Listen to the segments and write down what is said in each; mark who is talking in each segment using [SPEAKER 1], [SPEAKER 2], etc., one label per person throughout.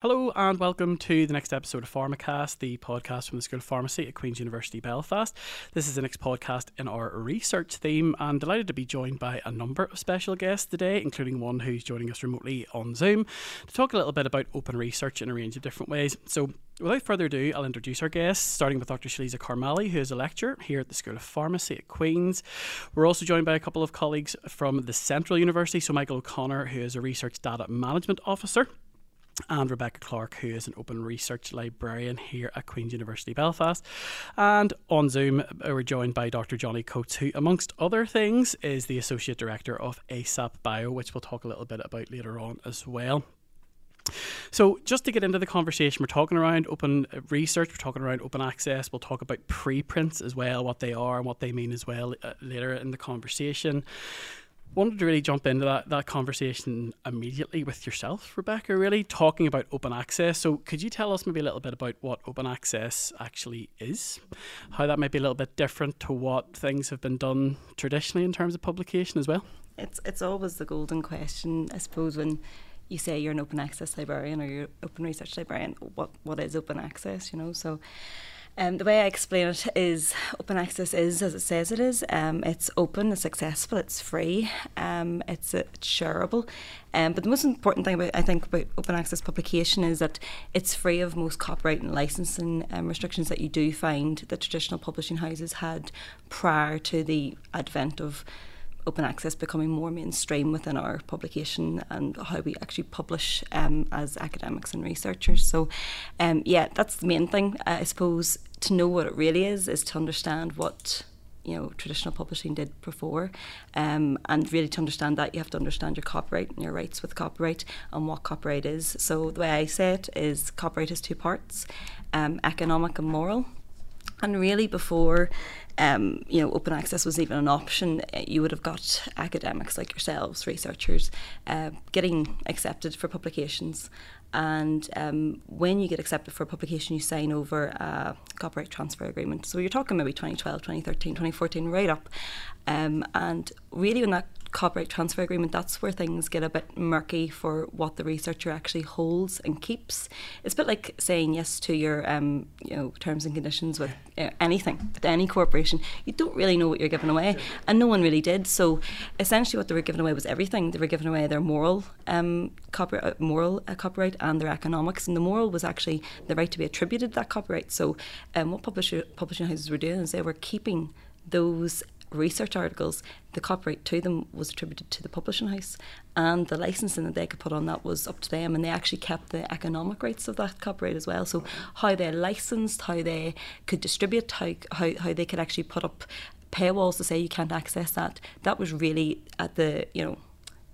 [SPEAKER 1] Hello and welcome to the next episode of Pharmacast, the podcast from the School of Pharmacy at Queen's University Belfast. This is the next podcast in our research theme. And delighted to be joined by a number of special guests today, including one who's joining us remotely on Zoom to talk a little bit about open research in a range of different ways. So, without further ado, I'll introduce our guests, starting with Dr. Sheiliza Carmali, who is a lecturer here at the School of Pharmacy at Queen's. We're also joined by a couple of colleagues from the Central University, so Michael O'Connor, who is a Research Data Management Officer and Rebecca Clarke, who is an open research librarian here at Queen's University Belfast. And on Zoom, uh, we're joined by Dr. Jonny Coates, who, amongst other things, is the Associate Director of ASAP Bio, which we'll talk a little bit about later on as well. So, just to get into the conversation, we're talking around open uh, research, we're talking around open access, we'll talk about preprints as well, what they are and what they mean as well uh, later in the conversation wanted to really jump into that, that conversation immediately with yourself, Rebecca, really talking about open access. So, could you tell us maybe a little bit about what open access actually is? How that might be a little bit different to what things have been done traditionally in terms of publication as well?
[SPEAKER 2] It's, it's always the golden question, I suppose, when you say you're an open access librarian or you're open research librarian, what, what is open access, you know? So, um, the way I explain it is open access is as it says it is. Um, it's open, it's accessible, it's free, um, it's, uh, it's shareable. Um, but the most important thing about I think about open access publication is that it's free of most copyright and licensing um, restrictions that you do find that traditional publishing houses had prior to the advent of open access becoming more mainstream within our publication and how we actually publish um, as academics and researchers. So, um, yeah, that's the main thing. I suppose to know what it really is is to understand what you know traditional publishing did before um, and really to understand that you have to understand your copyright and your rights with copyright and what copyright is so the way I say it is copyright has two parts um, economic and moral and really before um, you know, open access was even an option, eh, you would have got academics like yourselves, researchers, uh, getting accepted for publications. And um, when you get accepted for a publication, you sign over a copyright transfer agreement. So you're talking maybe 2012, 2013, 2014, right up. Um, and really, when that copyright transfer agreement, that's where things get a bit murky for what the researcher actually holds and keeps. It's a bit like saying yes to your um, you know terms and conditions with uh, anything, with any corporation. You don't really know what you're giving away, and no one really did. So essentially, what they were giving away was everything. They were giving away their moral um, copyright, uh, moral uh, copyright, and their economics. And the moral was actually the right to be attributed that copyright. So um, what publisher, publishing houses were doing is they were keeping those research articles, the copyright to them was attributed to the publishing house, and the licensing that they could put on that was up to them, and they actually kept the economic rights of that copyright as well. So how they licensed, how they could distribute, how how, how they could actually put up paywalls to say you can't access that. That was really at the you know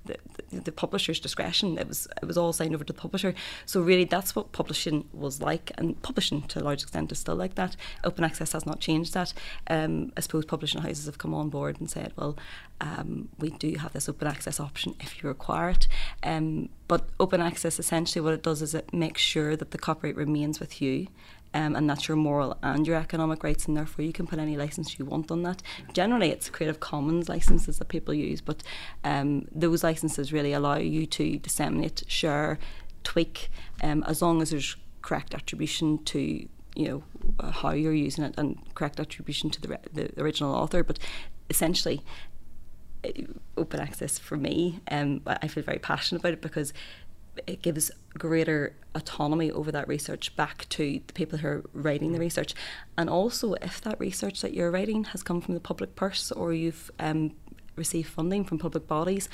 [SPEAKER 2] the, the, publisher's discretion. It was it was all signed over to the publisher. So really, that's what publishing was like, and publishing to a large extent is still like that. Open access has not changed that. Um, I suppose publishing houses have come on board and said, well, um, we do have this open access option if you require it. Um, but open access essentially what it does is it makes sure that the copyright remains with you um, and that's your moral and your economic rights, and therefore you can put any license you want on that. Generally, it's Creative Commons licenses that people use, but um, those licenses really allow you to disseminate, share, tweak, um, as long as there's correct attribution to you know how you're using it and correct attribution to the, re- the original author. But essentially, uh, open access for me, um, I feel very passionate about it because it gives greater autonomy over that research back to the people who are writing the research. And also, if that research that you're writing has come from the public purse or you've um, received funding from public bodies,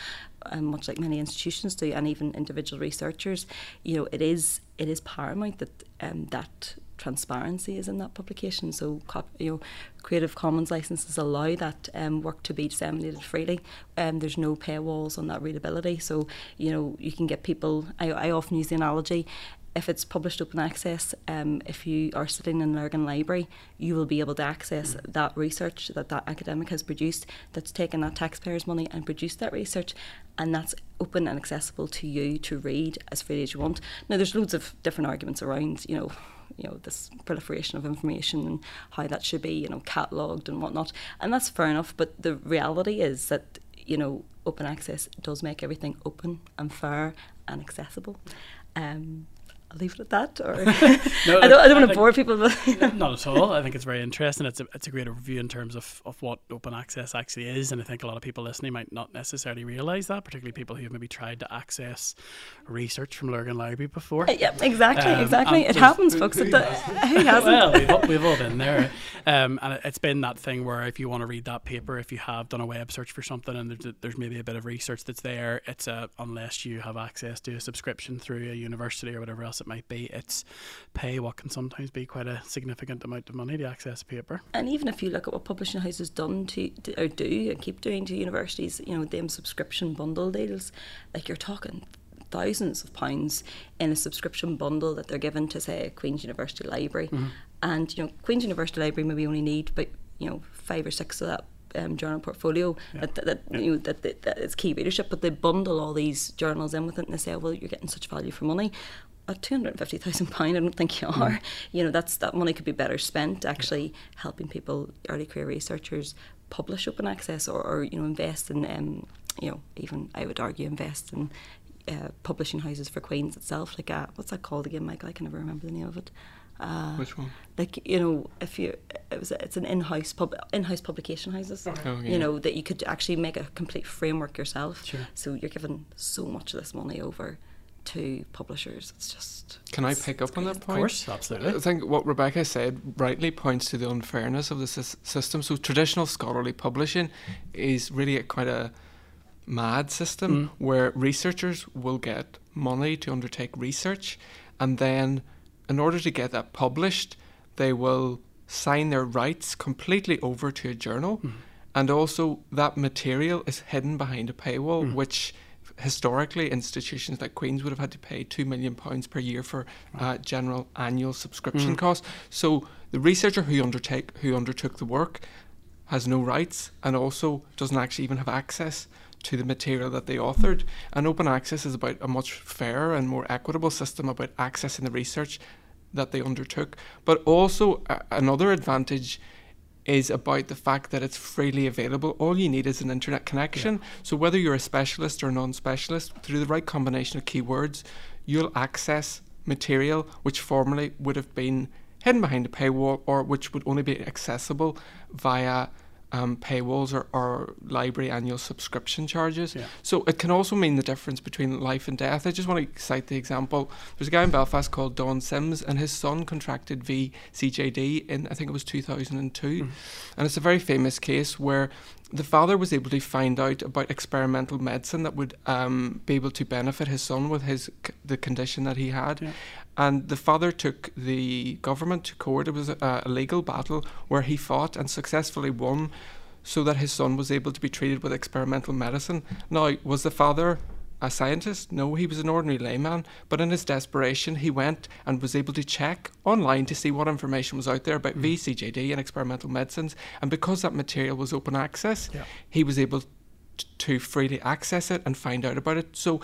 [SPEAKER 2] um, much like many institutions do, and even individual researchers, you know, it is it is paramount that um, that transparency is in that publication. So, you know, Creative Commons licenses allow that um, work to be disseminated freely. Um, there's no paywalls on that readability. So, you know, you can get people. I, I often use the analogy. If it's published open access, um, if you are sitting in an Lurgan library, you will be able to access that research that that academic has produced, that's taken that taxpayers' money and produced that research, and that's open and accessible to you to read as freely as you want. Now, there's loads of different arguments around, you know, you know this proliferation of information and how that should be you know catalogued and whatnot. And that's fair enough but the reality is that you know open access does make everything open and fair and accessible. Um, I'll leave it at that. Or no, I don't, I don't want to bore people.
[SPEAKER 1] But not at all. I think it's very interesting. It's a it's a great overview in terms of, of what open access actually is, and I think a lot of people listening might not necessarily realise that, particularly people who have maybe tried to access research from Lurgan Library before.
[SPEAKER 2] Uh, yeah, exactly, um, exactly. It happens, folks. Who, who, who hasn't?
[SPEAKER 1] Well, we've all, we've all been there, um, and it's been that thing where if you want to read that paper, if you have done a web search for something, and there's, there's maybe a bit of research that's there, it's a unless you have access to a subscription through a university or whatever else it might be, it's pay what can sometimes be quite a significant amount of money to access a paper.
[SPEAKER 2] And even if you look at what publishing houses done to or do and keep doing to universities, you know, them subscription bundle deals, like you're talking thousands of pounds in a subscription bundle that they're given to say Queen's University Library. Mm-hmm. And you know, Queen's University Library maybe only need but you know five or six of that um, journal portfolio yeah. that, that yeah. you know that, that, that it's key readership, but they bundle all these journals in with it and they say, well, you're getting such value for money. At two hundred and fifty thousand pound, I don't think you are. Mm. You know, that's that money could be better spent actually helping people, early career researchers, publish open access or, or you know invest in, um, you know, even I would argue invest in uh, publishing houses for Queens itself. Like uh, what's that called again, Michael? I can never remember the name of it.
[SPEAKER 3] Uh, Which one?
[SPEAKER 2] Like you know, if you it was it's an in-house pub in-house publication houses. Oh, yeah. You know that you could actually make a complete framework yourself.
[SPEAKER 1] Sure.
[SPEAKER 2] So you're given so much of this money over to publishers. It's just.
[SPEAKER 3] Can I pick up on that point?
[SPEAKER 1] Of course, absolutely.
[SPEAKER 3] I think what Rebecca said rightly points to the unfairness of the system. So traditional scholarly publishing is really a, quite a mad system mm. where researchers will get money to undertake research and then in order to get that published, they will sign their rights completely over to a journal. Mm. And also, that material is hidden behind a paywall, mm. which historically institutions like Queen's would have had to pay two million pounds per year for uh, general annual subscription mm. costs. So the researcher who undertake who undertook the work has no rights and also doesn't actually even have access to the material that they authored. And open access is about a much fairer and more equitable system about accessing the research that they undertook. But also, uh, another advantage is about the fact that it's freely available. All you need is an internet connection. Yeah. So, whether you're a specialist or a non specialist, through the right combination of keywords, you'll access material which formerly would have been hidden behind a paywall or which would only be accessible via um, paywalls or, or, library annual subscription charges.
[SPEAKER 1] Yeah.
[SPEAKER 3] So it can also mean the difference between life and death. I just want to cite the example. There's a guy in Belfast called Don Simms, and his son contracted VCJD in I think it was 2002, mm. and it's a very famous case where the father was able to find out about experimental medicine that would um, be able to benefit his son with his the condition that he had,
[SPEAKER 1] yeah.
[SPEAKER 3] And the father took the government to court. It was a, a legal battle where he fought and successfully won so that his son was able to be treated with experimental medicine. Now, was the father a scientist? No, he was an ordinary layman. But in his desperation, he went and was able to check online to see what information was out there about mm. VCJD and experimental medicines. And because that material was open access,
[SPEAKER 1] yeah.
[SPEAKER 3] he was able to freely access it and find out about it. So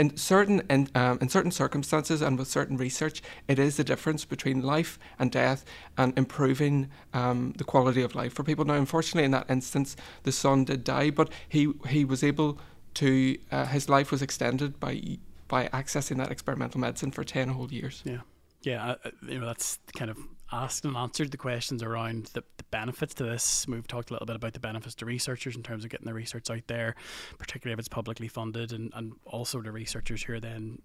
[SPEAKER 3] in certain in, um, in certain circumstances and with certain research, it is the difference between life and death and improving um, the quality of life for people. Now, unfortunately, in that instance, the son did die, but he he was able to uh, his life was extended by by accessing that experimental medicine for ten whole years.
[SPEAKER 1] Yeah, yeah, uh, you know that's kind of asked and answered the questions around the, the benefits to this. We've talked a little bit about the benefits to researchers in terms of getting the research out there, particularly if it's publicly funded, and, and also the researchers who are then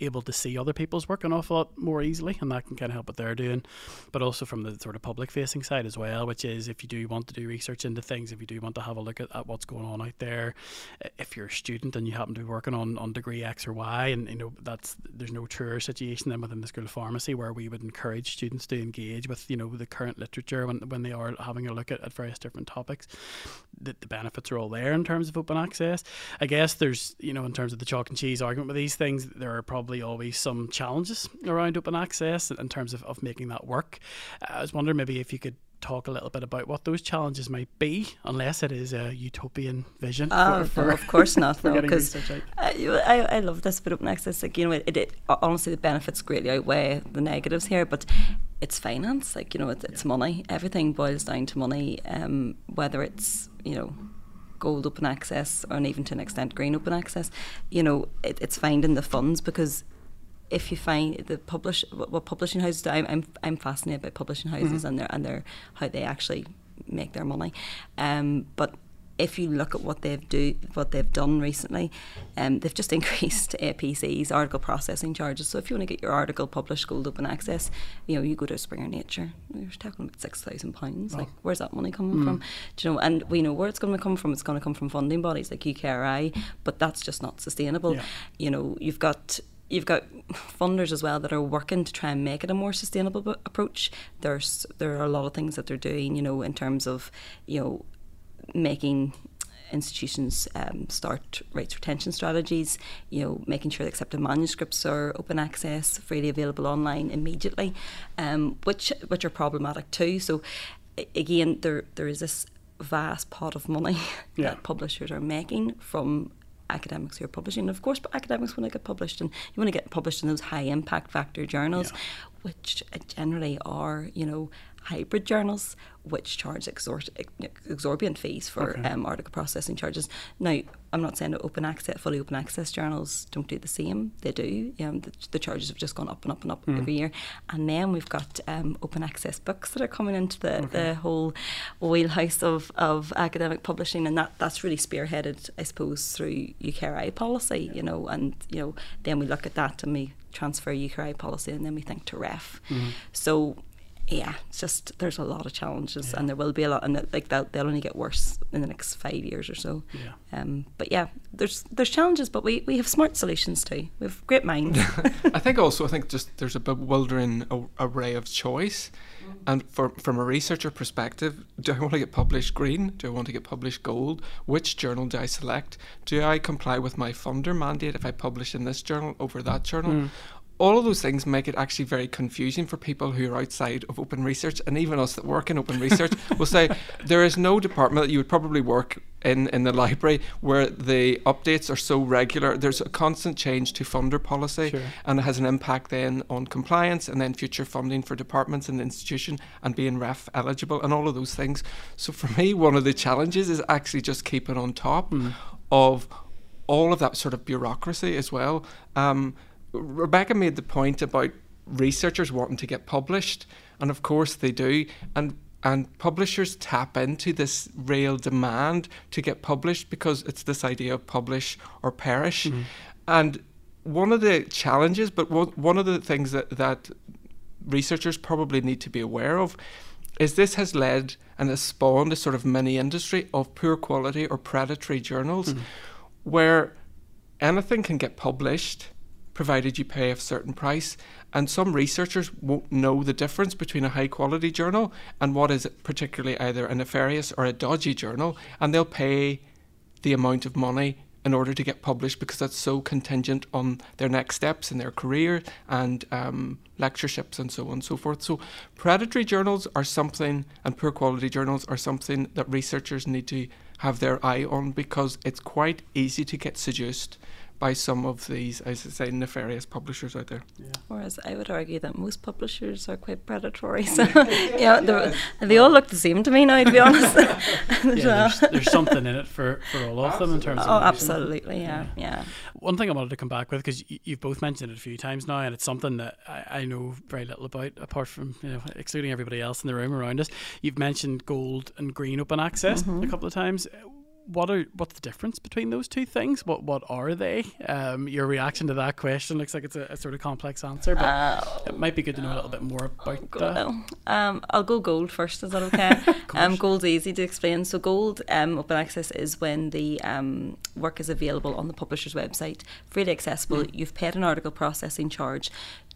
[SPEAKER 1] able to see other people's work an awful lot more easily, and that can kind of help what they're doing. But also from the sort of public facing side as well, which is if you do want to do research into things, if you do want to have a look at, at what's going on out there, if you're a student and you happen to be working on, on degree X or Y, and you know that's there's no truer situation than within the School of Pharmacy where we would encourage students to engage with you know the current literature when, when they are having a look at, at various different topics. The, the benefits are all there in terms of open access. I guess there's you know in terms of the chalk and cheese argument with these things, there are probably always some challenges around open access in terms of, of making that work. I was wondering maybe if you could talk a little bit about what those challenges might be, unless it is a utopian vision.
[SPEAKER 2] Uh, for, for of course not, no, because I, I love this bit open access. Like you know, it, it, honestly the benefits greatly outweigh the negatives here, but it's finance. Like you know, it, it's yeah. money. Everything boils down to money. Um, whether it's you know gold open access and even to an extent green open access, you know, it, it's finding the funds because if you find the publish what, what publishing houses do, I'm, I'm I'm fascinated by publishing houses
[SPEAKER 1] Mhm.
[SPEAKER 2] and their and their how they actually make their money. Um, but if you look at what they've do what they've done recently, um, they've just increased APCs, article processing charges. So if you want to get your article published gold open access, you know you go to Springer Nature, you're talking about six thousand pounds. Like
[SPEAKER 1] Wow.
[SPEAKER 2] where's that money coming
[SPEAKER 1] Mm.
[SPEAKER 2] from? Do you know? And we know where it's going to come from. It's going to come from funding bodies like UKRI, but that's just not sustainable.
[SPEAKER 1] Yeah.
[SPEAKER 2] You know, you've got you've got funders as well that are working to try and make it a more sustainable b- approach. There's there are a lot of things that they're doing, you know, in terms of you know making institutions um, start rights retention strategies, you know, making sure the accepted manuscripts are open access, freely available online immediately, um, which which are problematic too. So again, there there is this vast pot of money
[SPEAKER 1] Yeah.
[SPEAKER 2] that publishers are making from academics who are publishing. And of course, but academics want to get published, and you want to get published in those high impact factor journals,
[SPEAKER 1] Yeah.
[SPEAKER 2] which uh, generally are, you know, hybrid journals, which charge exor- exorbitant fees for
[SPEAKER 1] Okay.
[SPEAKER 2] um, article processing charges. Now, I'm not saying that open access, fully open access journals don't do the same. They do. Um, the, the charges have just gone up and up and up
[SPEAKER 1] Mm.
[SPEAKER 2] every year. And then we've got um, open access books that are coming into the,
[SPEAKER 1] Okay.
[SPEAKER 2] the whole wheelhouse of, of academic publishing, and that, that's really spearheaded, I suppose, through UKRI policy. You know, and you know, then we look at that and we transfer UKRI policy, and then we think to ref.
[SPEAKER 1] Mhm.
[SPEAKER 2] So yeah, it's just there's a lot of challenges,
[SPEAKER 1] Yeah.
[SPEAKER 2] and there will be a lot, and it- like they'll, they'll only get worse in the next five years or so.
[SPEAKER 1] Yeah.
[SPEAKER 2] Um, but yeah, there's there's challenges, but we, we have smart solutions too. We have great minds.
[SPEAKER 3] I think also I think just there's a bewildering array of choice, and for, from a researcher perspective, do I want to get published green? Do I want to get published gold? Which journal do I select? Do I comply with my funder mandate if I publish in this journal over that journal?
[SPEAKER 1] Mm.
[SPEAKER 3] All of those things make it actually very confusing for people who are outside of open research, and even us that work in open research will say there is no department that you would probably work in in the library where the updates are so regular. There's a constant change to funder policy
[SPEAKER 1] Sure.
[SPEAKER 3] and it has an impact then on compliance and then future funding for departments and the institution and being ref eligible and all of those things. So for me, one of the challenges is actually just keeping on top
[SPEAKER 1] Mm.
[SPEAKER 3] of all of that sort of bureaucracy as well. Um, Rebecca made the point about researchers wanting to get published, and of course they do, and and publishers tap into this real demand to get published because it's this idea of publish or perish,
[SPEAKER 1] Mhm.
[SPEAKER 3] and one of the challenges, but one of the things that that researchers probably need to be aware of is this has led and has spawned a sort of mini industry of poor quality or predatory journals
[SPEAKER 1] Mhm.
[SPEAKER 3] where anything can get published provided you pay a certain price and some researchers won't know the difference between a high quality journal and what is particularly either a nefarious or a dodgy journal and they'll pay the amount of money in order to get published because that's so contingent on their next steps in their career and um, lectureships and so on and so forth. So, predatory journals are something, and poor quality journals are something that researchers need to have their eye on because it's quite easy to get seduced by some of these, as I say, nefarious publishers out there.
[SPEAKER 1] Yeah.
[SPEAKER 2] Whereas I would argue that most publishers are quite predatory. So yeah, they're- they all look the same to me now, to be honest.
[SPEAKER 1] Yeah, there's, there's something in it for, for all of them in terms
[SPEAKER 2] oh,
[SPEAKER 1] of
[SPEAKER 2] absolutely, yeah, yeah.
[SPEAKER 1] One thing I wanted to come back with because you've both mentioned it a few times now, and it's something that I, I know very little about, apart from you know excluding everybody else in the room around us. You've mentioned gold and green open access
[SPEAKER 2] Mhm.
[SPEAKER 1] a couple of times. What are what's the difference between those two things? What what are they? Um, your reaction to that question looks like it's a, a sort of complex answer, but
[SPEAKER 2] Uh,
[SPEAKER 1] it might be good to know a little bit more about that.
[SPEAKER 2] Um, I'll go gold first. Is that okay? um, gold's easy to explain. So gold um, open access is when the um, work is available on the publisher's website, freely accessible. You've paid an article processing charge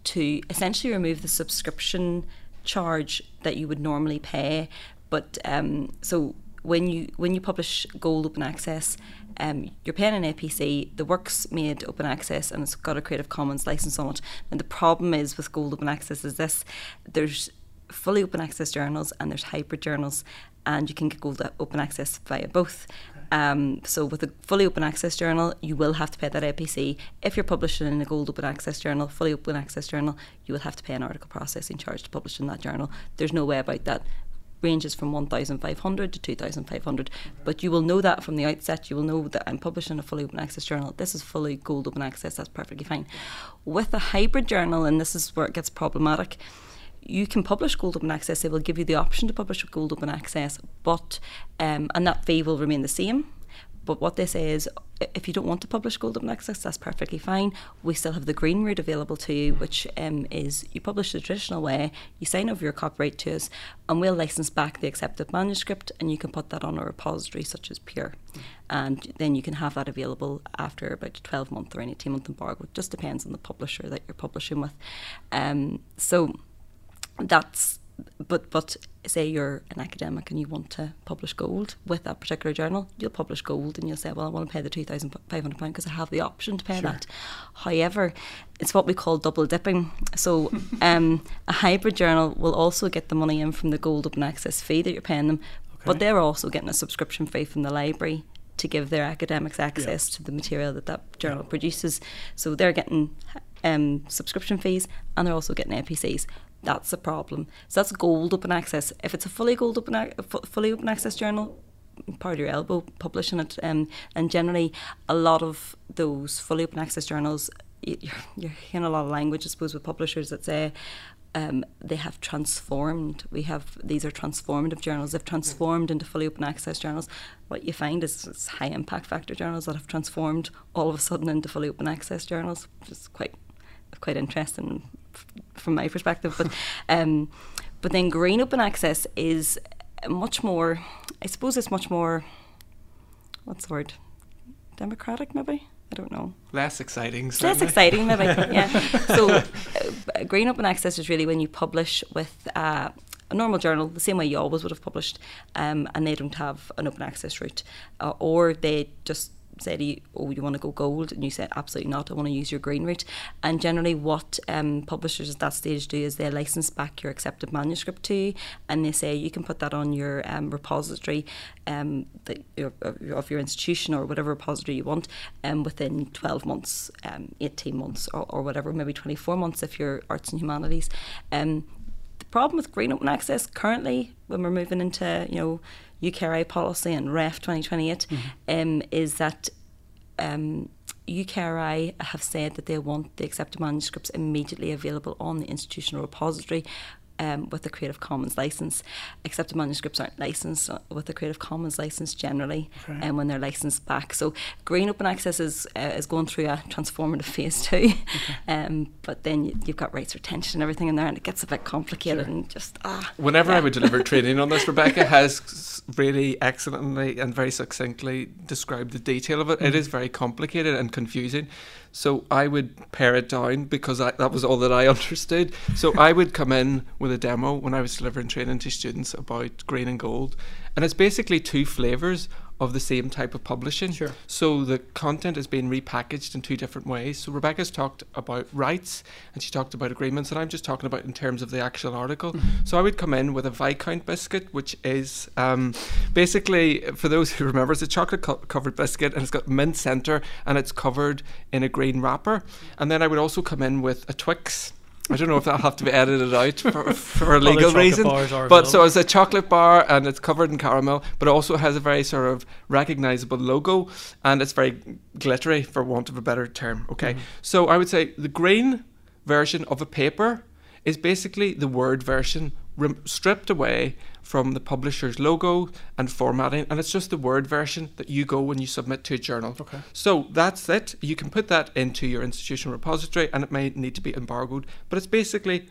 [SPEAKER 2] to essentially remove the subscription charge that you would normally pay. But um, so when you when you publish gold open access, um, you're paying an APC. The work's made open access and it's got a Creative Commons license on it. And the problem is with gold open access is this: there's fully open access journals and there's hybrid journals, and you can get gold open access via both. Um, so with a fully open access journal, you will have to pay that APC. If you're publishing in a gold open access journal, fully open access journal, you will have to pay an article processing charge to publish in that journal. There's no way about that ranges from 1,500 to 2,500. But you will know that from the outset. You will know that I'm publishing a fully open access journal. This is fully gold open access. That's perfectly fine. With a hybrid journal, and this is where it gets problematic, you can publish gold open access. They will give you the option to publish with gold open access, but um, and that fee will remain the same. But what they say is, if you don't want to publish Gold Open Access, that's perfectly fine. We still have the green route available to you, which um, is you publish the traditional way, you sign over your copyright to us, and we'll license back the accepted manuscript, and you can put that on a repository such as Pure. And then you can have that available after about a 12 month or an 18 month embargo. It just depends on the publisher that you're publishing with. Um, so that's but but say you're an academic and you want to publish gold with that particular journal, you'll publish gold and you'll say, well, I want to pay the two thousand five hundred pound because I have the option to pay sure. that. However, it's what we call double dipping. So um, a hybrid journal will also get the money in from the gold open access fee that you're paying them, okay. but they're also getting a subscription fee from the library to give their academics access yeah. to the material that that journal yeah. produces. So they're getting um, subscription fees and they're also getting APCs. That's a problem. So that's gold open access. If it's a fully gold open, fully open access journal, part of your elbow publishing it. Um, and generally, a lot of those fully open access journals, you're, you're hearing a lot of language, I suppose, with publishers that say, um, they have transformed. We have these are transformative journals. They've transformed into fully open access journals. What you find is, is high impact factor journals that have transformed all of a sudden into fully open access journals, which is quite quite interesting from my perspective. But um, but then green open access is much more. I suppose it's much more. What's the word? Democratic, maybe. I don't know.
[SPEAKER 3] Less exciting.
[SPEAKER 2] Certainly. Less exciting, maybe. yeah. So, uh, green open access is really when you publish with. Uh, a normal journal, the same way you always would have published, um, and they don't have an open access route, uh, or they just say to you, oh, you want to go gold? And you said, absolutely not, I want to use your green route. And generally, what um, publishers at that stage do is they license back your accepted manuscript to you and they say you can put that on your um, repository um, that, of your institution or whatever repository you want um, within 12 months, um, 18 months, or, or whatever, maybe 24 months if you're arts and humanities. Um, the problem with green open access currently, when we're moving into, you know, UKRI policy and REF 2028 mm-hmm. um, is that um, UKRI have said that they want the accepted manuscripts immediately available on the institutional repository um, with the Creative Commons license. except the manuscripts aren't licensed with the Creative Commons license generally, and okay. um, when they're licensed back. So Green Open Access is uh, is going through a transformative phase too, okay. um, but then you, have got rights retention and everything in there, and it gets a bit complicated sure. and just ah.
[SPEAKER 3] Whenever yeah. I would deliver training on this, Rebecca has really excellently and very succinctly described the detail of it. Mm. It is very complicated and confusing. So I would pare it down because I, that was all that I understood. So I would come in with a demo when I was delivering training to students about green and gold. And it's basically two flavours of the same type of publishing.
[SPEAKER 1] Sure.
[SPEAKER 3] So the content is being repackaged in two different ways. So Rebecca's talked about rights and she talked about agreements, and I'm just talking about in terms of the actual article. Mm-hmm. So I would come in with a Viscount biscuit, which is um, basically, for those who remember, it's a chocolate co- covered biscuit and it's got mint centre and it's covered in a green wrapper. And then I would also come in with a Twix I don't know if that'll have to be edited out for, for legal reasons. But so it's a chocolate bar and it's covered in caramel, but it also has a very sort of recognizable logo and it's very glittery, for want of a better term. Okay. Mm-hmm. So I would say the green version of a paper is basically the Word version stripped away from the publisher's logo and formatting, and it's just the Word version that you go when you submit to a journal.
[SPEAKER 1] Okay.
[SPEAKER 3] So that's it. You can put that into your institutional repository, and it may need to be embargoed, but it's basically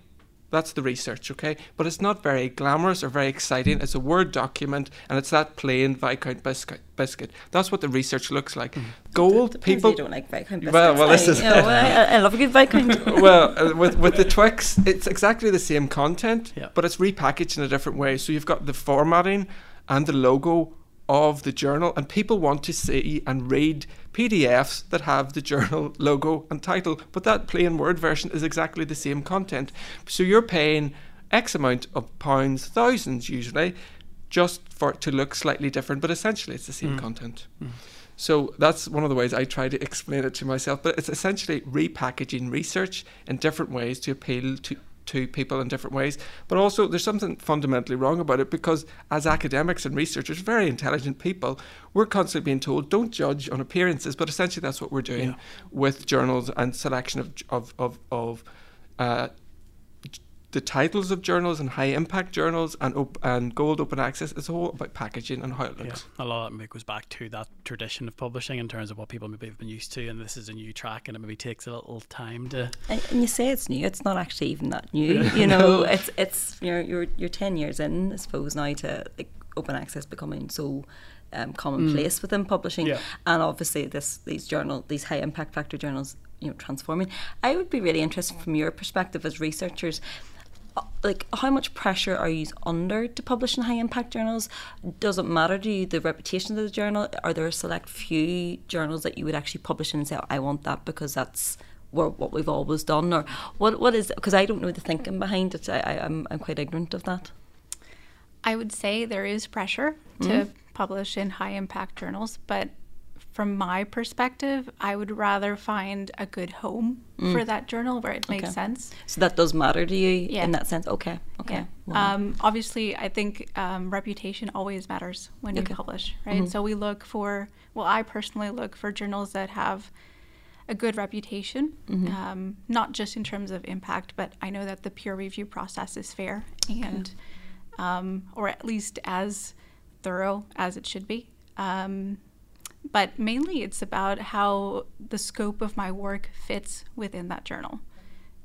[SPEAKER 3] that's the research, okay? But it's not very glamorous or very exciting. It's a Word document and it's that plain Viscount biscuit. biscuit. That's what the research looks like. Mm. Gold, people.
[SPEAKER 2] You don't like Viscount biscuits.
[SPEAKER 3] Well, well, this is.
[SPEAKER 2] You know, I, I, love a good Viscount.
[SPEAKER 3] well, uh, with, with the Twix, it's exactly the same content,
[SPEAKER 1] yeah.
[SPEAKER 3] but it's repackaged in a different way. So you've got the formatting and the logo of the journal, and people want to see and read PDFs that have the journal logo and title, but that plain Word version is exactly the same content. So you're paying X amount of pounds, thousands usually, just for it to look slightly different, but essentially it's the same mm. content. Mm. So that's one of the ways I try to explain it to myself. But it's essentially repackaging research in different ways to appeal to to people in different ways. But also, there's something fundamentally wrong about it because, as academics and researchers, very intelligent people, we're constantly being told don't judge on appearances. But essentially, that's what we're doing
[SPEAKER 1] Yeah.
[SPEAKER 3] with journals and selection of of of, of uh, the titles of journals and high impact journals and op- and gold open access. It's all about packaging and how it
[SPEAKER 1] Yeah,
[SPEAKER 3] looks.
[SPEAKER 1] a lot of it goes back to that tradition of publishing in terms of what people maybe have been used to, and this is a new track, and it maybe takes a little time to.
[SPEAKER 2] And, and you say it's new. It's not actually even that new. You know, it's it's you're you're you're ten years in, I suppose, now to like open access becoming so um, commonplace within publishing,
[SPEAKER 1] Yeah.
[SPEAKER 2] and obviously this these journal these high impact factor journals, you know, transforming. I would be really interested from your perspective as researchers. Like, how much pressure are you under to publish in high impact journals? Does it matter to you the reputation of the journal? Are there a select few journals that you would actually publish in and say, I want that because that's what we've always done? Or what what is Because I don't know the thinking behind it. I, I, I'm, I'm quite ignorant of that.
[SPEAKER 4] I would say there is pressure to hmm? publish in high impact journals, but from my perspective, I would rather find a good home for that journal where it makes
[SPEAKER 2] Okay.
[SPEAKER 4] sense.
[SPEAKER 2] So that does matter to you
[SPEAKER 4] Yeah.
[SPEAKER 2] in that sense? Okay, okay.
[SPEAKER 4] Yeah.
[SPEAKER 2] Wow.
[SPEAKER 4] Um, obviously, I think um, reputation always matters when
[SPEAKER 2] Okay.
[SPEAKER 4] you publish, right? So we look for, well, I personally look for journals that have a good reputation, um, not just in terms of impact, but I know that the peer review process is fair and, um, or at least as thorough as it should be. Um, but mainly it's about how the scope of my work fits within that journal.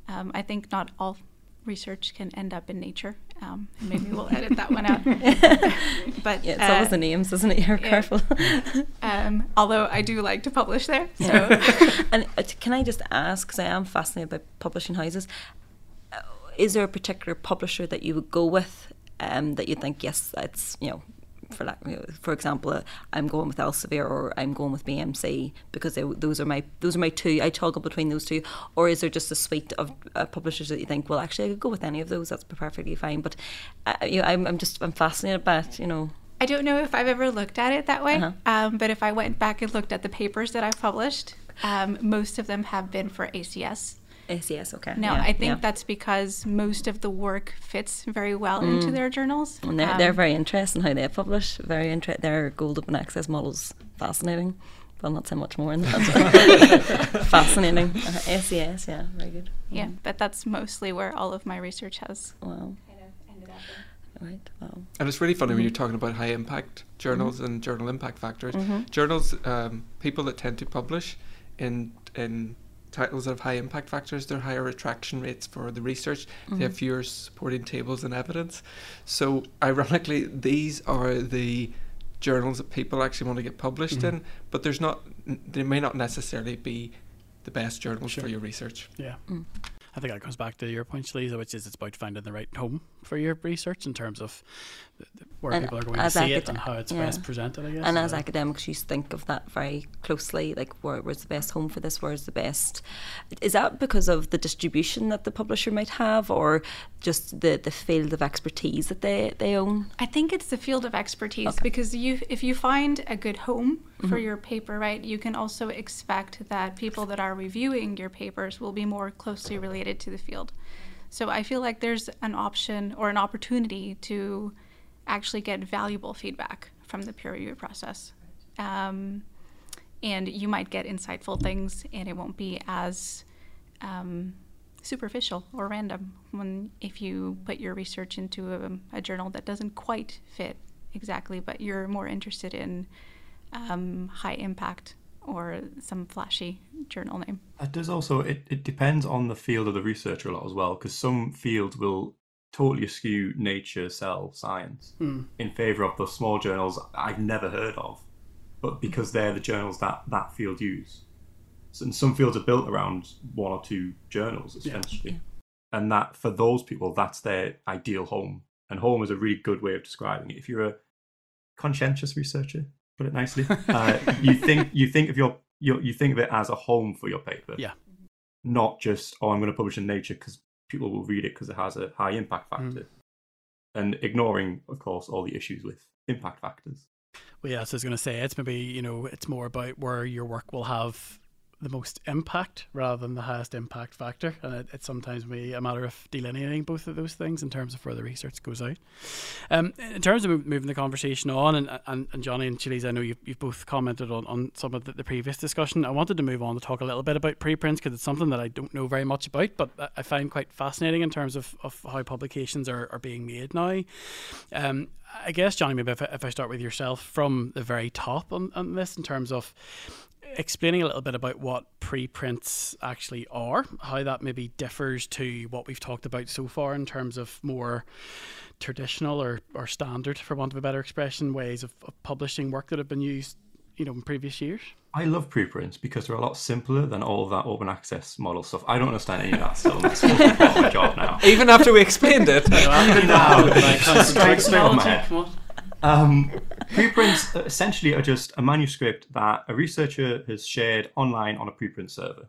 [SPEAKER 4] Um, I think not all research can end up in Nature. Um, maybe we'll edit that one out. but
[SPEAKER 2] yeah, it's
[SPEAKER 4] uh,
[SPEAKER 2] always the names, isn't it? You're
[SPEAKER 4] yeah.
[SPEAKER 2] careful.
[SPEAKER 4] um, although I do like to publish there, so
[SPEAKER 2] and uh, can I just ask, because I am fascinated by publishing houses, uh, is there a particular publisher that you would go with um, that you think, yes, that's, you know, for like, you know, for example, uh, I'm going with Elsevier or I'm going with BMC because they, those are my those are my two. I toggle between those two, or is there just a suite of uh, publishers that you think, well, actually, I could go with any of those. That's perfectly fine. But uh, you know, I'm, I'm just I'm fascinated by it. You know,
[SPEAKER 4] I don't know if I've ever looked at it that way.
[SPEAKER 2] Uh-huh.
[SPEAKER 4] Um, but if I went back and looked at the papers that I've published, um, most of them have been for ACS.
[SPEAKER 2] ACS, okay.
[SPEAKER 4] No,
[SPEAKER 2] yeah,
[SPEAKER 4] I think
[SPEAKER 2] yeah.
[SPEAKER 4] that's because most of the work fits very well into their journals.
[SPEAKER 2] And they're, they're
[SPEAKER 4] Um,
[SPEAKER 2] very interesting how they publish. Very interesting. Their gold open access models fascinating. Well, not so much more in that. fascinating. Uh, ACS, yeah, very good.
[SPEAKER 4] Yeah, but that's mostly where all of my research has
[SPEAKER 2] Wow.
[SPEAKER 4] kind of ended up.
[SPEAKER 2] Right. Wow.
[SPEAKER 3] And it's really funny
[SPEAKER 2] Mm-hmm.
[SPEAKER 3] when you're talking about high impact journals and journal impact factors.
[SPEAKER 2] Mm-hmm.
[SPEAKER 3] Journals, um, people that tend to publish in in titles that have high impact factors, they're higher retraction rates for the research. They
[SPEAKER 2] Mm-hmm.
[SPEAKER 3] have fewer supporting tables and evidence. So ironically, these are the journals that people actually want to get published
[SPEAKER 1] Mm-hmm.
[SPEAKER 3] in, but there's not. They may not necessarily be the best journals
[SPEAKER 1] Sure.
[SPEAKER 3] for your research.
[SPEAKER 1] Yeah.
[SPEAKER 2] Mm.
[SPEAKER 1] I think that comes back to your point, Lisa, which is it's about finding the right home for your research in terms of the, the, where
[SPEAKER 2] And
[SPEAKER 1] people are going to
[SPEAKER 2] as
[SPEAKER 1] see it and how it's
[SPEAKER 2] yeah.
[SPEAKER 1] best presented, I guess.
[SPEAKER 2] And as academics, you think of that very closely, like where, where's the best home for this? Where's the best? Is that because of the distribution that the publisher might have, or just the, the field of expertise that they, they own?
[SPEAKER 4] I think it's the field of expertise
[SPEAKER 2] Okay.
[SPEAKER 4] because you, if you find a good home for
[SPEAKER 2] Mhm.
[SPEAKER 4] your paper, right, you can also expect that people that are reviewing your papers will be more closely related to the field. So I feel like there's an option or an opportunity to actually get valuable feedback from the peer review process. Um, and you might get insightful things, and it won't be as um, superficial or random when if you put your research into a, a journal that doesn't quite fit exactly, but you're more interested in um, high impact or some flashy journal name.
[SPEAKER 5] It does also, it, it depends on the field of the researcher a lot as well, because some fields will totally eschew nature, cell, science
[SPEAKER 1] Hmm.
[SPEAKER 5] in favor of the small journals I've never heard of, but because they're the journals that that field use. So, and some fields are built around one or two journals,
[SPEAKER 1] Yeah.
[SPEAKER 5] essentially. And that, for those people, that's their ideal home. And home is a really good way of describing it. If you're a conscientious researcher, put it nicely, uh, you think you think of your, your you think of it as a home for your paper.
[SPEAKER 1] Yeah.
[SPEAKER 5] Not just oh, I'm going to publish in Nature because people will read it because it has a high impact hmm. factor, and ignoring, of course, all the issues with impact factors.
[SPEAKER 1] Well, yeah, so I was going to say. It's maybe you know it's more about where your work will have the most impact rather than the highest impact factor. And it, it's sometimes me a matter of delineating both of those things in terms of where the research goes out. Um, in terms of moving the conversation on, and, and, and Jonny and Chiliz, I know you've, you've both commented on, on some of the, the previous discussion. I wanted to move on to talk a little bit about preprints because it's something that I don't know very much about, but I find quite fascinating in terms of, of how publications are, are being made now. Um, I guess, Jonny, maybe if if I start with yourself from the very top on, on this in terms of explaining a little bit about what preprints actually are, how that maybe differs to what we've talked about so far in terms of more traditional or, or standard, for want of a better expression, ways of, of publishing work that have been used, you know, in previous years.
[SPEAKER 5] I love preprints because they're a lot simpler than all of that open access model stuff. I don't understand any of that still. It's my job now.
[SPEAKER 3] Even after we explained it.
[SPEAKER 5] Even now, like, straight, straight on my head. Um, preprints essentially are just a manuscript that a researcher has shared online on a preprint server.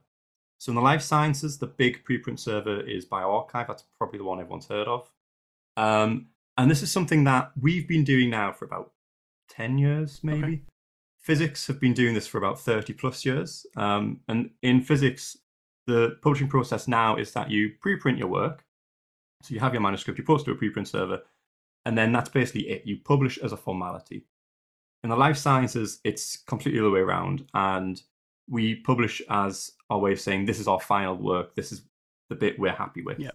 [SPEAKER 5] So in the life sciences, the big preprint server is bioRxiv. That's probably the one everyone's heard of. Um, and this is something that we've been doing now for about 10 years, maybe. Okay. Physics have been doing this for about 30 plus years. Um, and in physics, the publishing process now is that you preprint your work. So you have your manuscript, you post to a preprint server, and then that's basically it. You publish as a formality. In the life sciences, it's completely the other way around, and we publish as our way of saying this is our final work. This is the bit we're happy with.
[SPEAKER 1] Yeah.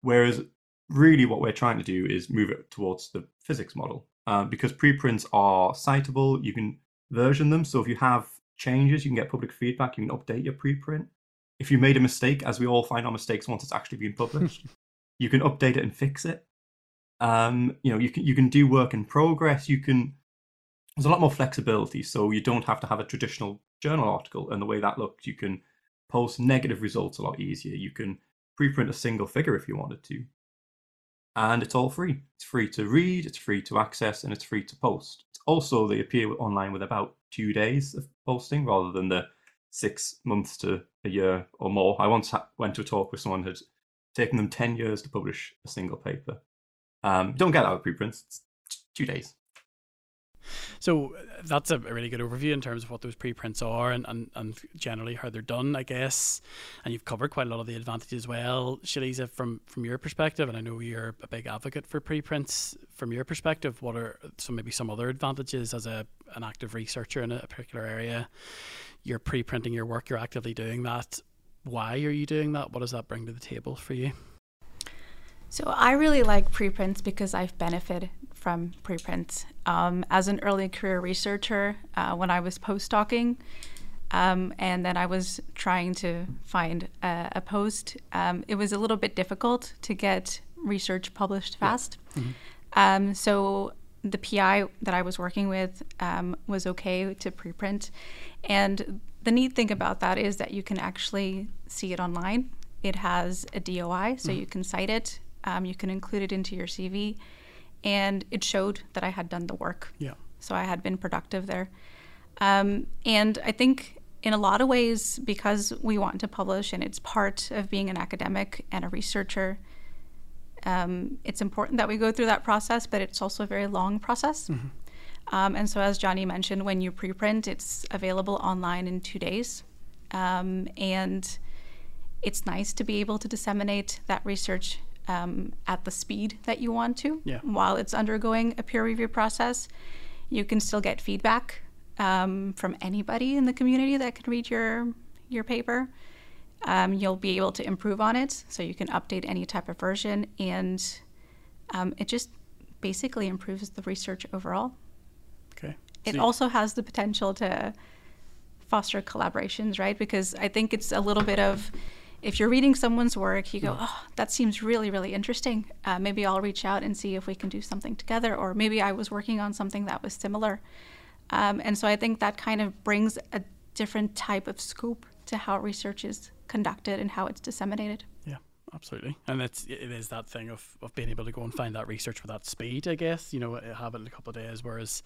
[SPEAKER 5] Whereas, really, what we're trying to do is move it towards the physics model uh, because preprints are citable. You can version them, so if you have changes, you can get public feedback. You can update your preprint. If you made a mistake, as we all find our mistakes once it's actually been published, you can update it and fix it. Um, you know, you can you can do work in progress. You can there's a lot more flexibility, so you don't have to have a traditional journal article. And the way that looked, you can post negative results a lot easier. You can preprint a single figure if you wanted to, and it's all free. It's free to read, it's free to access, and it's free to post. It's also they appear online with about two days of posting rather than the six months to a year or more. I once went to a talk with someone who had taken them ten years to publish a single paper. Um, don't get out of preprints. It's two days.
[SPEAKER 1] So that's a really good overview in terms of what those preprints are and, and, and generally how they're done, I guess. And you've covered quite a lot of the advantages as well. Sheiliza, from from your perspective, and I know you're a big advocate for preprints. From your perspective, what are some maybe some other advantages as a an active researcher in a particular area? You're preprinting your work. You're actively doing that. Why are you doing that? What does that bring to the table for you?
[SPEAKER 4] So I really like preprints because I've benefited from preprints. Um, as an early career researcher, uh, when I was postdocing, um, and then I was trying to find a, a post, um, it was a little bit difficult to get research published fast. Yeah. Mm-hmm. Um, so the PI that I was working with um, was okay to preprint. And the neat thing about that is that you can actually see it online. It has a DOI, so mm-hmm. you can cite it um, you can include it into your CV. And it showed that I had done the work.
[SPEAKER 1] Yeah.
[SPEAKER 4] So I had been productive there. Um, and I think in a lot of ways, because we want to publish and it's part of being an academic and a researcher, um, it's important that we go through that process, but it's also a very long process. Mm-hmm. Um, and so, as Jonny mentioned, when you preprint, it's available online in two days. Um, and it's nice to be able to disseminate that research um, at the speed that you want to
[SPEAKER 1] yeah.
[SPEAKER 4] while it's undergoing a peer review process. You can still get feedback um, from anybody in the community that can read your your paper. Um, you'll be able to improve on it, so you can update any type of version, and um, it just basically improves the research overall.
[SPEAKER 1] Okay.
[SPEAKER 4] It also has the potential to foster collaborations, right? Because I think it's a little bit of if you're reading someone's work, you go, oh, that seems really, really interesting. Uh, maybe I'll reach out and see if we can do something together, or maybe I was working on something that was similar. Um, and so I think that kind of brings a different type of scope to how research is conducted and how it's disseminated.
[SPEAKER 1] Absolutely. And it's it is that thing of, of being able to go and find that research with that speed, I guess. You know, uh, have it in a couple of days, whereas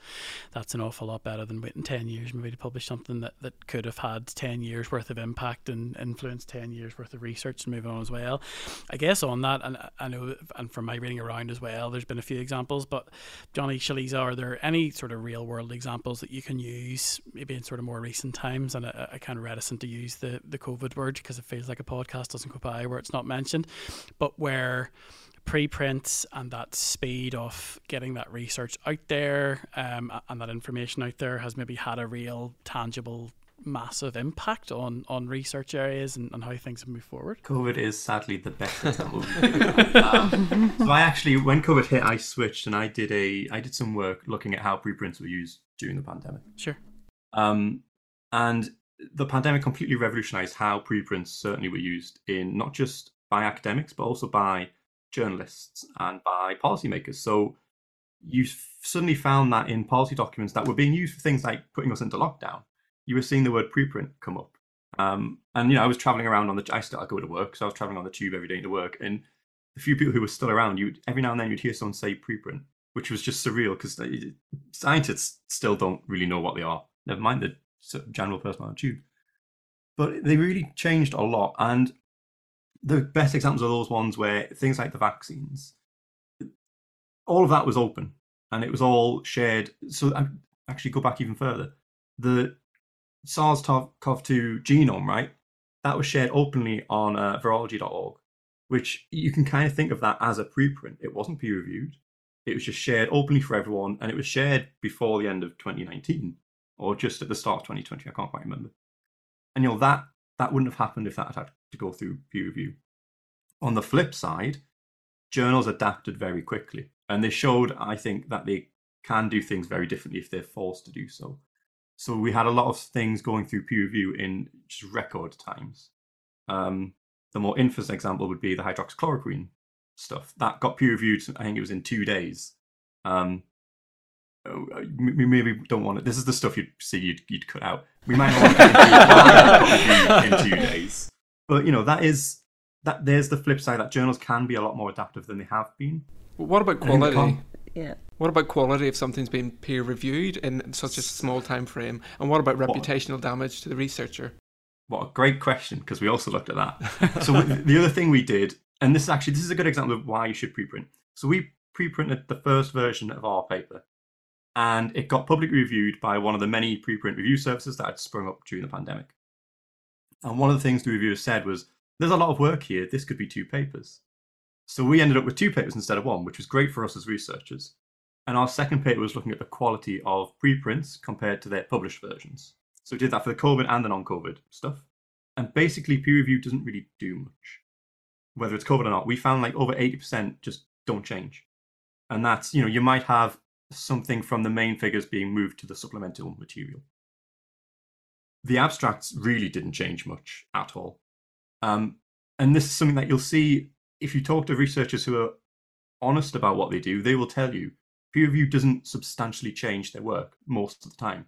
[SPEAKER 1] that's an awful lot better than waiting 10 years maybe to publish something that, that could have had 10 years worth of impact and influenced 10 years worth of research and moving on as well. I guess on that, and I know, and from my reading around as well, there's been a few examples, but Jonny Sheiliza, are there any sort of real world examples that you can use maybe in sort of more recent times? And I, I kind of reticent to use the, the COVID word because it feels like a podcast doesn't go by where it's not mentioned, but where preprints and that speed of getting that research out there um, and that information out there has maybe had a real tangible massive impact on on research areas and, and how things have moved forward.
[SPEAKER 5] Covid is sadly the best example um, so i actually when covid hit i switched and i did a i did some work looking at how preprints were used during the pandemic.
[SPEAKER 1] Sure.
[SPEAKER 5] Um, and the pandemic completely revolutionized how preprints certainly were used in not just by academics but also by journalists and by policymakers. So you suddenly found that in policy documents that were being used for things like putting us into lockdown, you were seeing the word preprint come up. Um, and you know, I was traveling around on the. I still I go to work, so I was traveling on the tube every day to work, and the few people who were still around, you every now and then you'd hear someone say preprint, which was just surreal because scientists still don't really know what they are. Never mind the general person on the tube. But they really changed a lot, and the best examples are those ones where things like the vaccines, all of that was open and it was all shared. So I actually go back even further. The SARS-CoV-2 genome, right? That was shared openly on uh, virological.org, which you can kind of think of that as a preprint. It wasn't peer reviewed. It was just shared openly for everyone, and it was shared before the end of 2019 or just at the start of 2020. I can't quite remember. And you know that that wouldn't have happened if that had to go through peer review. On the flip side, journals adapted very quickly, and they showed, I think, that they can do things very differently if they're forced to do so. So we had a lot of things going through peer review in just record times. Um, the more infamous example would be the hydroxychloroquine stuff that got peer reviewed. I think it was in two days. Um, we maybe don't want it. This is the stuff you'd see you'd, you'd cut out. We might not want to in two days, but you know that is that there's the flip side that journals can be a lot more adaptive than they have been.
[SPEAKER 3] what about quality?
[SPEAKER 2] Yeah.
[SPEAKER 3] What about quality if something's been peer reviewed in such a small time frame? And what about reputational what? damage to the researcher?
[SPEAKER 5] What a great question because we also looked at that. so the other thing we did, and this is actually this is a good example of why you should preprint. So we pre-printed the first version of our paper, and it got publicly reviewed by one of the many preprint review services that had sprung up during the pandemic. And one of the things the reviewers said was, there's a lot of work here. This could be two papers. So we ended up with two papers instead of one, which was great for us as researchers. And our second paper was looking at the quality of preprints compared to their published versions. So we did that for the COVID and the non-COVID stuff. And basically, peer review doesn't really do much. Whether it's COVID or not, we found like over 80% just don't change. And that's, you know, you might have something from the main figures being moved to the supplemental material. The abstracts really didn't change much at all. Um, and this is something that you'll see if you talk to researchers who are honest about what they do, they will tell you peer review doesn't substantially change their work most of the time.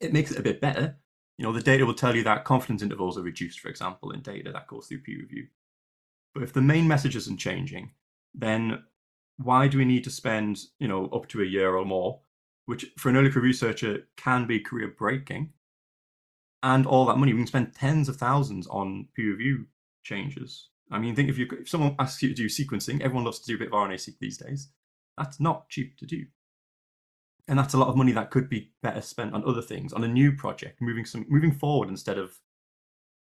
[SPEAKER 5] It makes it a bit better. You know, the data will tell you that confidence intervals are reduced, for example, in data that goes through peer review. But if the main message isn't changing, then why do we need to spend, you know, up to a year or more, which for an early career researcher can be career breaking, and all that money. We can spend tens of thousands on peer review changes. I mean, think if you if someone asks you to do sequencing, everyone loves to do a bit of RNA seq these days. That's not cheap to do, and that's a lot of money that could be better spent on other things, on a new project, moving some moving forward instead of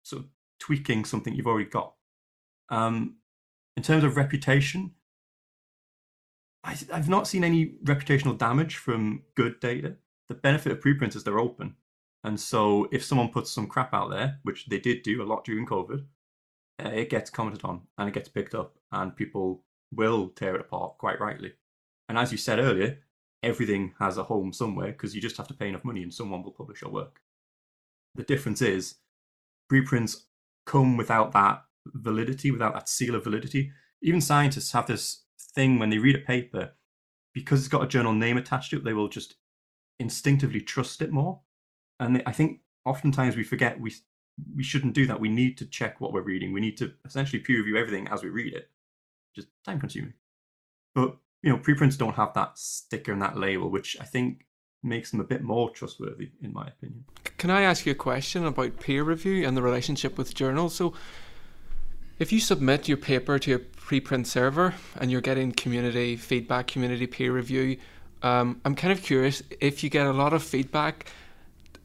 [SPEAKER 5] sort of tweaking something you've already got. Um, in terms of reputation, I, I've not seen any reputational damage from good data. The benefit of preprints is they're open. And so if someone puts some crap out there, which they did do a lot during COVID, uh, it gets commented on and it gets picked up, and people will tear it apart quite rightly. And as you said earlier, everything has a home somewhere because you just have to pay enough money and someone will publish your work. The difference is preprints come without that validity, without that seal of validity. Even scientists have this thing when they read a paper, because it's got a journal name attached to it, they will just instinctively trust it more and I think oftentimes we forget we we shouldn't do that. We need to check what we're reading. We need to essentially peer review everything as we read it. Just time consuming. But you know, preprints don't have that sticker and that label, which I think makes them a bit more trustworthy, in my opinion.
[SPEAKER 3] Can I ask you a question about peer review and the relationship with journals? So, if you submit your paper to a preprint server and you're getting community feedback, community peer review, um, I'm kind of curious if you get a lot of feedback.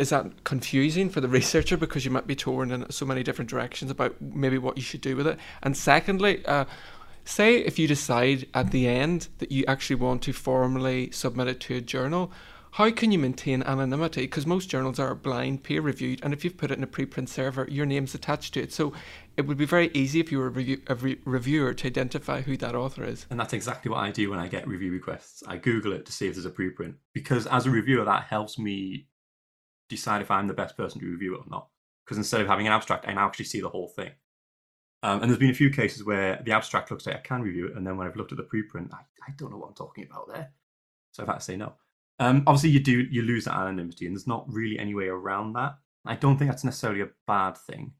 [SPEAKER 3] Is that confusing for the researcher because you might be torn in so many different directions about maybe what you should do with it? And secondly, uh, say if you decide at the end that you actually want to formally submit it to a journal, how can you maintain anonymity? Because most journals are blind peer reviewed, and if you've put it in a preprint server, your name's attached to it. So it would be very easy if you were a, review, a re- reviewer to identify who that author is.
[SPEAKER 5] And that's exactly what I do when I get review requests. I Google it to see if there's a preprint, because as a reviewer, that helps me decide if I'm the best person to review it or not. Because instead of having an abstract, I now actually see the whole thing. Um, and there's been a few cases where the abstract looks like I can review it, and then when I've looked at the preprint, I, I don't know what I'm talking about there. So I've had to say no. Um, obviously, you do you lose that anonymity, and there's not really any way around that. I don't think that's necessarily a bad thing.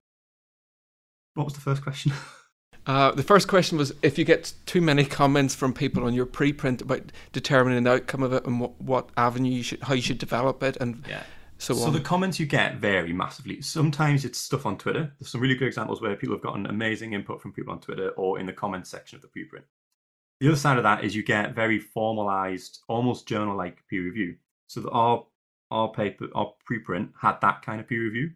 [SPEAKER 5] What was the first question?
[SPEAKER 3] Uh, the first question was if you get too many comments from people on your preprint about determining the outcome of it and what, what avenue you should, how you should develop it, and
[SPEAKER 5] yeah.
[SPEAKER 3] So,
[SPEAKER 5] so the comments you get vary massively. Sometimes it's stuff on Twitter. There's some really good examples where people have gotten amazing input from people on Twitter or in the comments section of the preprint. The other side of that is you get very formalized, almost journal-like peer review. So our our paper, our preprint had that kind of peer review.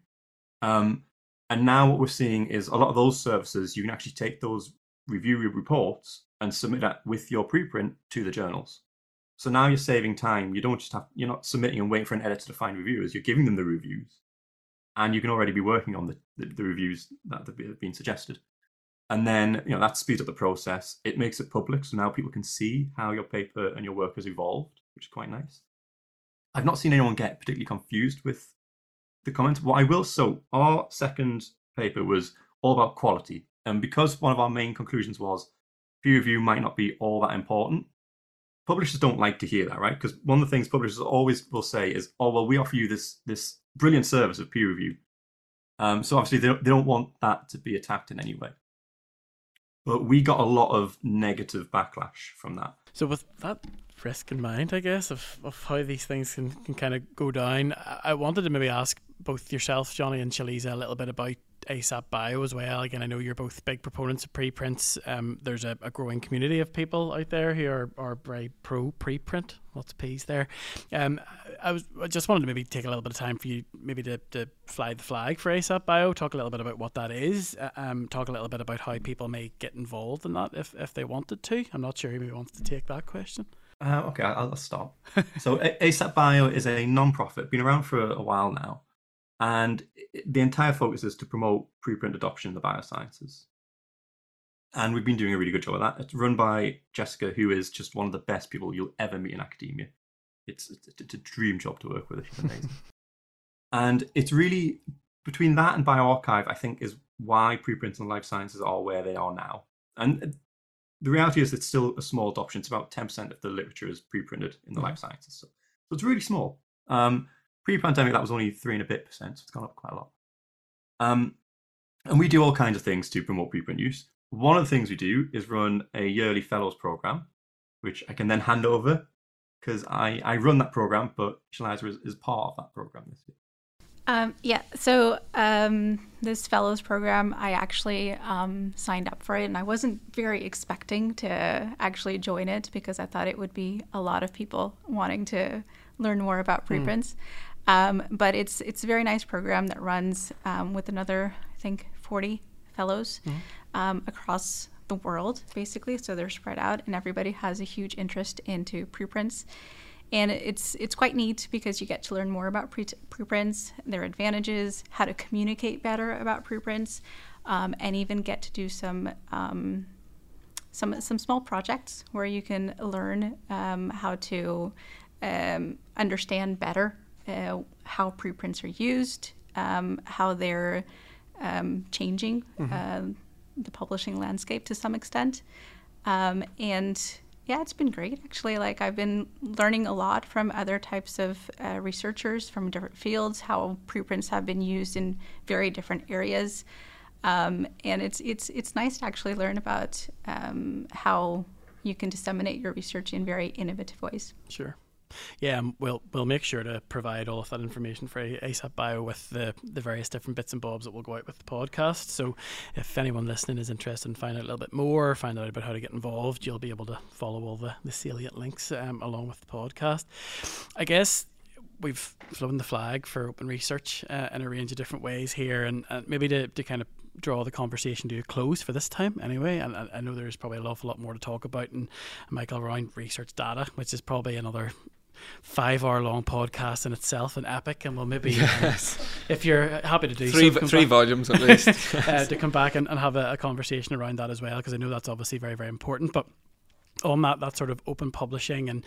[SPEAKER 5] Um, and now what we're seeing is a lot of those services, you can actually take those review reports and submit that with your preprint to the journals. So now you're saving time. You don't just have you're not submitting and waiting for an editor to find reviewers. You're giving them the reviews, and you can already be working on the, the, the reviews that have been suggested. And then you know that speeds up the process. It makes it public, so now people can see how your paper and your work has evolved, which is quite nice. I've not seen anyone get particularly confused with the comments. What I will so our second paper was all about quality, and because one of our main conclusions was peer review might not be all that important. Publishers don't like to hear that, right? Because one of the things publishers always will say is, "Oh, well, we offer you this this brilliant service of peer review." Um, so obviously they don't, they don't want that to be attacked in any way. But we got a lot of negative backlash from that.
[SPEAKER 1] So with that risk in mind, I guess, of, of how these things can, can kind of go down, I wanted to maybe ask both yourself, Jonny, and Sheiliza a little bit about ASAPbio as well. Again, I know you're both big proponents of preprints. Um, there's a, a, growing community of people out there who are, are very pro preprint. Lots of P's there. Um, I was I just wanted to maybe take a little bit of time for you, maybe to, to fly the flag for ASAPbio. Talk a little bit about what that is. Uh, um, talk a little bit about how people may get involved in that if if they wanted to. I'm not sure who wants to take that question.
[SPEAKER 5] Uh, okay, I'll, I'll start. so ASAPbio is a non-profit, been around for a while now and the entire focus is to promote preprint adoption in the biosciences. And we've been doing a really good job of that. It's run by Jessica, who is just one of the best people you'll ever meet in academia. It's, it's, it's a dream job to work with. She's amazing. and it's really between that and bioRxiv, I think, is why preprints and life sciences are where they are now. And the reality is, it's still a small adoption. It's about 10% of the literature is preprinted in the mm-hmm. life sciences. So, so it's really small. Um, Pre-pandemic, that was only three and a bit percent, so it's gone up quite a lot. Um, and we do all kinds of things to promote preprint use. One of the things we do is run a yearly fellows program, which I can then hand over because I, I run that program, but Sheiliza is, is part of that program this year.
[SPEAKER 4] Um, yeah, so um, this fellows program, I actually um, signed up for it, and I wasn't very expecting to actually join it because I thought it would be a lot of people wanting to learn more about hmm. preprints. Um, but it's it's a very nice program that runs um, with another, I think, 40 fellows mm um, across the world, basically. So they're spread out, and everybody has a huge interest into preprints. And it's it's quite neat because you get to learn more about pre- preprints, their advantages, how to communicate better about preprints, um, and even get to do some um, some some small projects where you can learn um, how to um, understand better uh, how preprints are used, um, how they're um, changing mm-hmm. uh, the publishing landscape to some extent. Um, and Yeah, it's been great actually. Like I've been learning a lot from other types of uh, researchers from different fields, how preprints have been used in very different areas, um, and it's it's it's nice to actually learn about um, how you can disseminate your research in very innovative ways.
[SPEAKER 1] Sure. Yeah, we'll we'll make sure to provide all of that information for ASAPbio with the, the various different bits and bobs that will go out with the podcast. So if anyone listening is interested in finding out a little bit more, find out about how to get involved, you'll be able to follow all the, the salient links um, along with the podcast. I guess we've flown the flag for open research uh, in a range of different ways here, and, and maybe to, to kind of draw the conversation to a close for this time anyway. And I, I know there's probably an awful lot more to talk about, and Michael around research data, which is probably another five hour long podcast in itself, an epic, and we'll maybe yes. um, if you're happy to do
[SPEAKER 3] three
[SPEAKER 1] so,
[SPEAKER 3] three back, volumes at least
[SPEAKER 1] uh, to come back and, and have a, a, conversation around that as well, because I know that's obviously very very important, but. On that, that sort of open publishing, and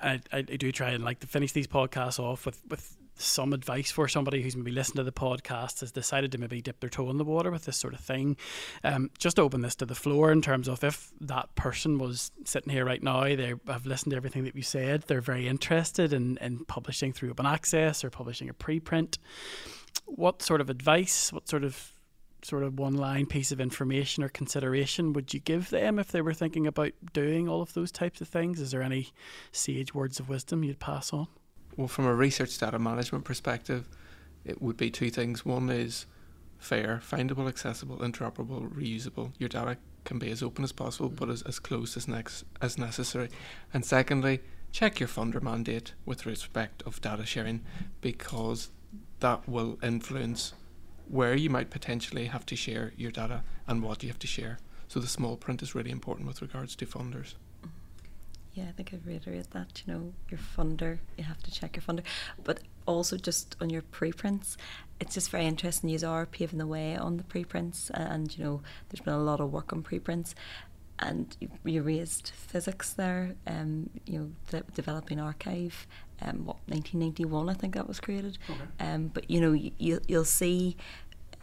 [SPEAKER 1] I, I, I do try and like to finish these podcasts off with, with some advice for somebody who's maybe listened to the podcast has decided to maybe dip their toe in the water with this sort of thing. Um, just open this to the floor in terms of if that person was sitting here right now, they have listened to everything that you said, they're very interested in, in publishing through open access or publishing a preprint. What sort of advice, what sort of sort of one line piece of information or consideration would you give them if they were thinking about doing all of those types of things? Is there any sage words of wisdom you'd pass on?
[SPEAKER 3] Well, from a research data management perspective, it would be two things. One is fair, findable, accessible, interoperable, reusable. Your data can be as open as possible, but as, as close as next as necessary. And secondly, check your funder mandate with respect of data sharing, because that will influence where you might potentially have to share your data and what you have to share. So the small print is really important with regards to funders.
[SPEAKER 2] Yeah, I think I'd reiterate that. You know, your funder, you have to check your funder. But also just on your preprints, it's just very interesting. You are paving the way on the preprints, and you know, there's been a lot of work on preprints. And you, you raised physics there, um, you know, de- developing arXiv, um, what 1991 I think that was created. Okay. Um, but you know, you, you'll see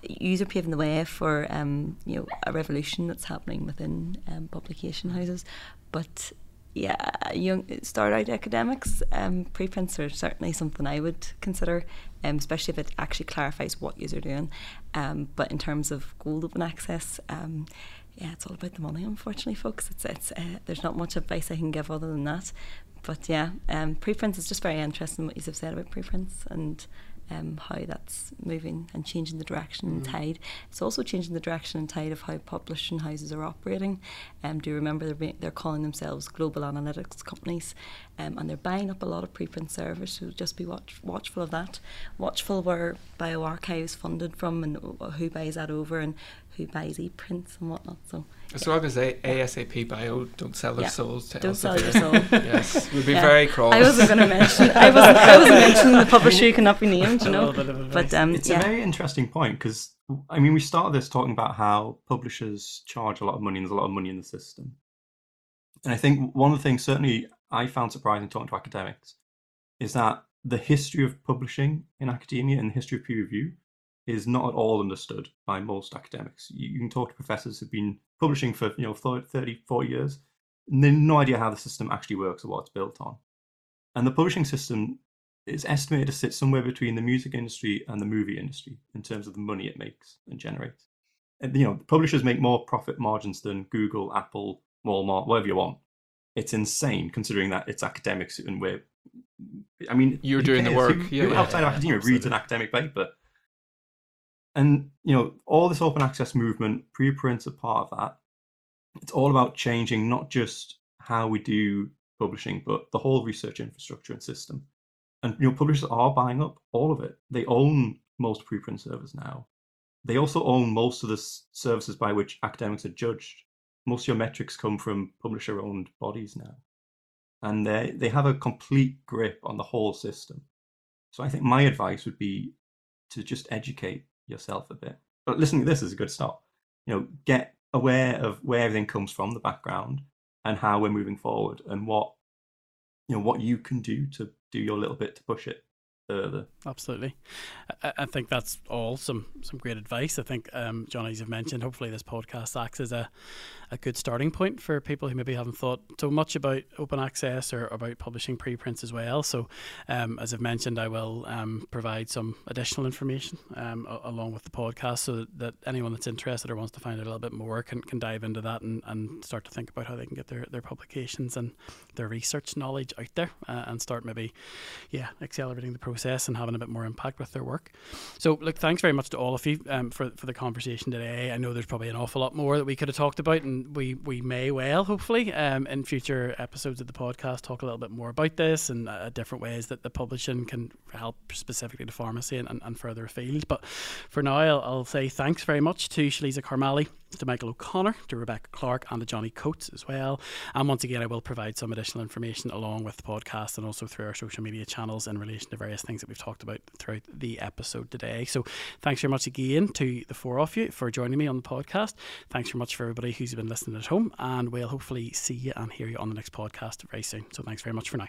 [SPEAKER 2] you are paving the way for um, you know a revolution that's happening within um, publication houses. But yeah, young start out academics, um, preprints are certainly something I would consider, um, especially if it actually clarifies what you're doing. Um, but in terms of gold open access, um, yeah, it's all about the money. Unfortunately, folks, it's it's uh, there's not much advice I can give other than that. But yeah, um, preprints is just very interesting what you have said about preprints and um, how that's moving and changing the direction and mm. tide. It's also changing the direction and tide of how publishing houses are operating. Um, do you remember they're, they're calling themselves global analytics companies um, and they're buying up a lot of preprint servers, so just be watch, watchful of that. Watchful where bioRxiv is funded from and who buys that over and who buys e-prints and whatnot. So
[SPEAKER 3] as long as they ASAPbio don't sell their yeah. souls to
[SPEAKER 2] don't sell your soul.
[SPEAKER 3] yes, we'd be yeah. very cross.
[SPEAKER 2] I wasn't going to mention. I wasn't. I wasn't mentioning the publisher who cannot be named. You know, but um,
[SPEAKER 5] it's
[SPEAKER 2] yeah.
[SPEAKER 5] a very interesting point because I mean we started this talking about how publishers charge a lot of money and there's a lot of money in the system, and I think one of the things certainly I found surprising talking to academics is that the history of publishing in academia and the history of peer review is not at all understood by most academics. You, you can talk to professors who've been publishing for you know 30, 40 years, and they have no idea how the system actually works or what it's built on. And the publishing system is estimated to sit somewhere between the music industry and the movie industry in terms of the money it makes and generates. And, you know, publishers make more profit margins than Google, Apple, Walmart, whatever you want. It's insane considering that it's academics and we're. I mean,
[SPEAKER 3] you're doing the work.
[SPEAKER 5] Who, yeah, outside yeah, of academia reads an academic paper and you know, all this open access movement, preprints are part of that. It's all about changing not just how we do publishing, but the whole research infrastructure and system. And you know, publishers are buying up all of it. They own most preprint servers now. They also own most of the services by which academics are judged. Most of your metrics come from publisher-owned bodies now, and they they have a complete grip on the whole system. So I think my advice would be to just educate yourself a bit. But listening to this is a good start. You know, get aware of where everything comes from, the background, and how we're moving forward, and what you know what you can do to do your little bit to push it. Further.
[SPEAKER 1] Absolutely, I, I think that's all some some great advice. I think um, John, as you've mentioned, hopefully this podcast acts as a a good starting point for people who maybe haven't thought so much about open access or about publishing preprints as well. So, um, as I've mentioned, I will um, provide some additional information um, along with the podcast so that, that, anyone that's interested or wants to find out a little bit more can, can dive into that and, and start to think about how they can get their, their publications and their research knowledge out there uh, and start maybe, yeah, accelerating the process and having a bit more impact with their work. So, look, thanks very much to all of you um, for, for the conversation today. I know there's probably an awful lot more that we could have talked about and we we may well, hopefully, um, in future episodes of the podcast, talk a little bit more about this and uh, different ways that the publishing can help specifically the pharmacy and, and, and further afield. But for now, I'll, I'll say thanks very much to Sheiliza Carmali to Michael O'Connor, to Rebecca Clarke, and to Jonny Coates as well. And once again, I will provide some additional information along with the podcast and also through our social media channels in relation to various things that we've talked about throughout the episode today. So thanks very much again to the four of you for joining me on the podcast. Thanks very much for everybody who's been listening at home, and we'll hopefully see you and hear you on the next podcast very soon. So thanks very much for now.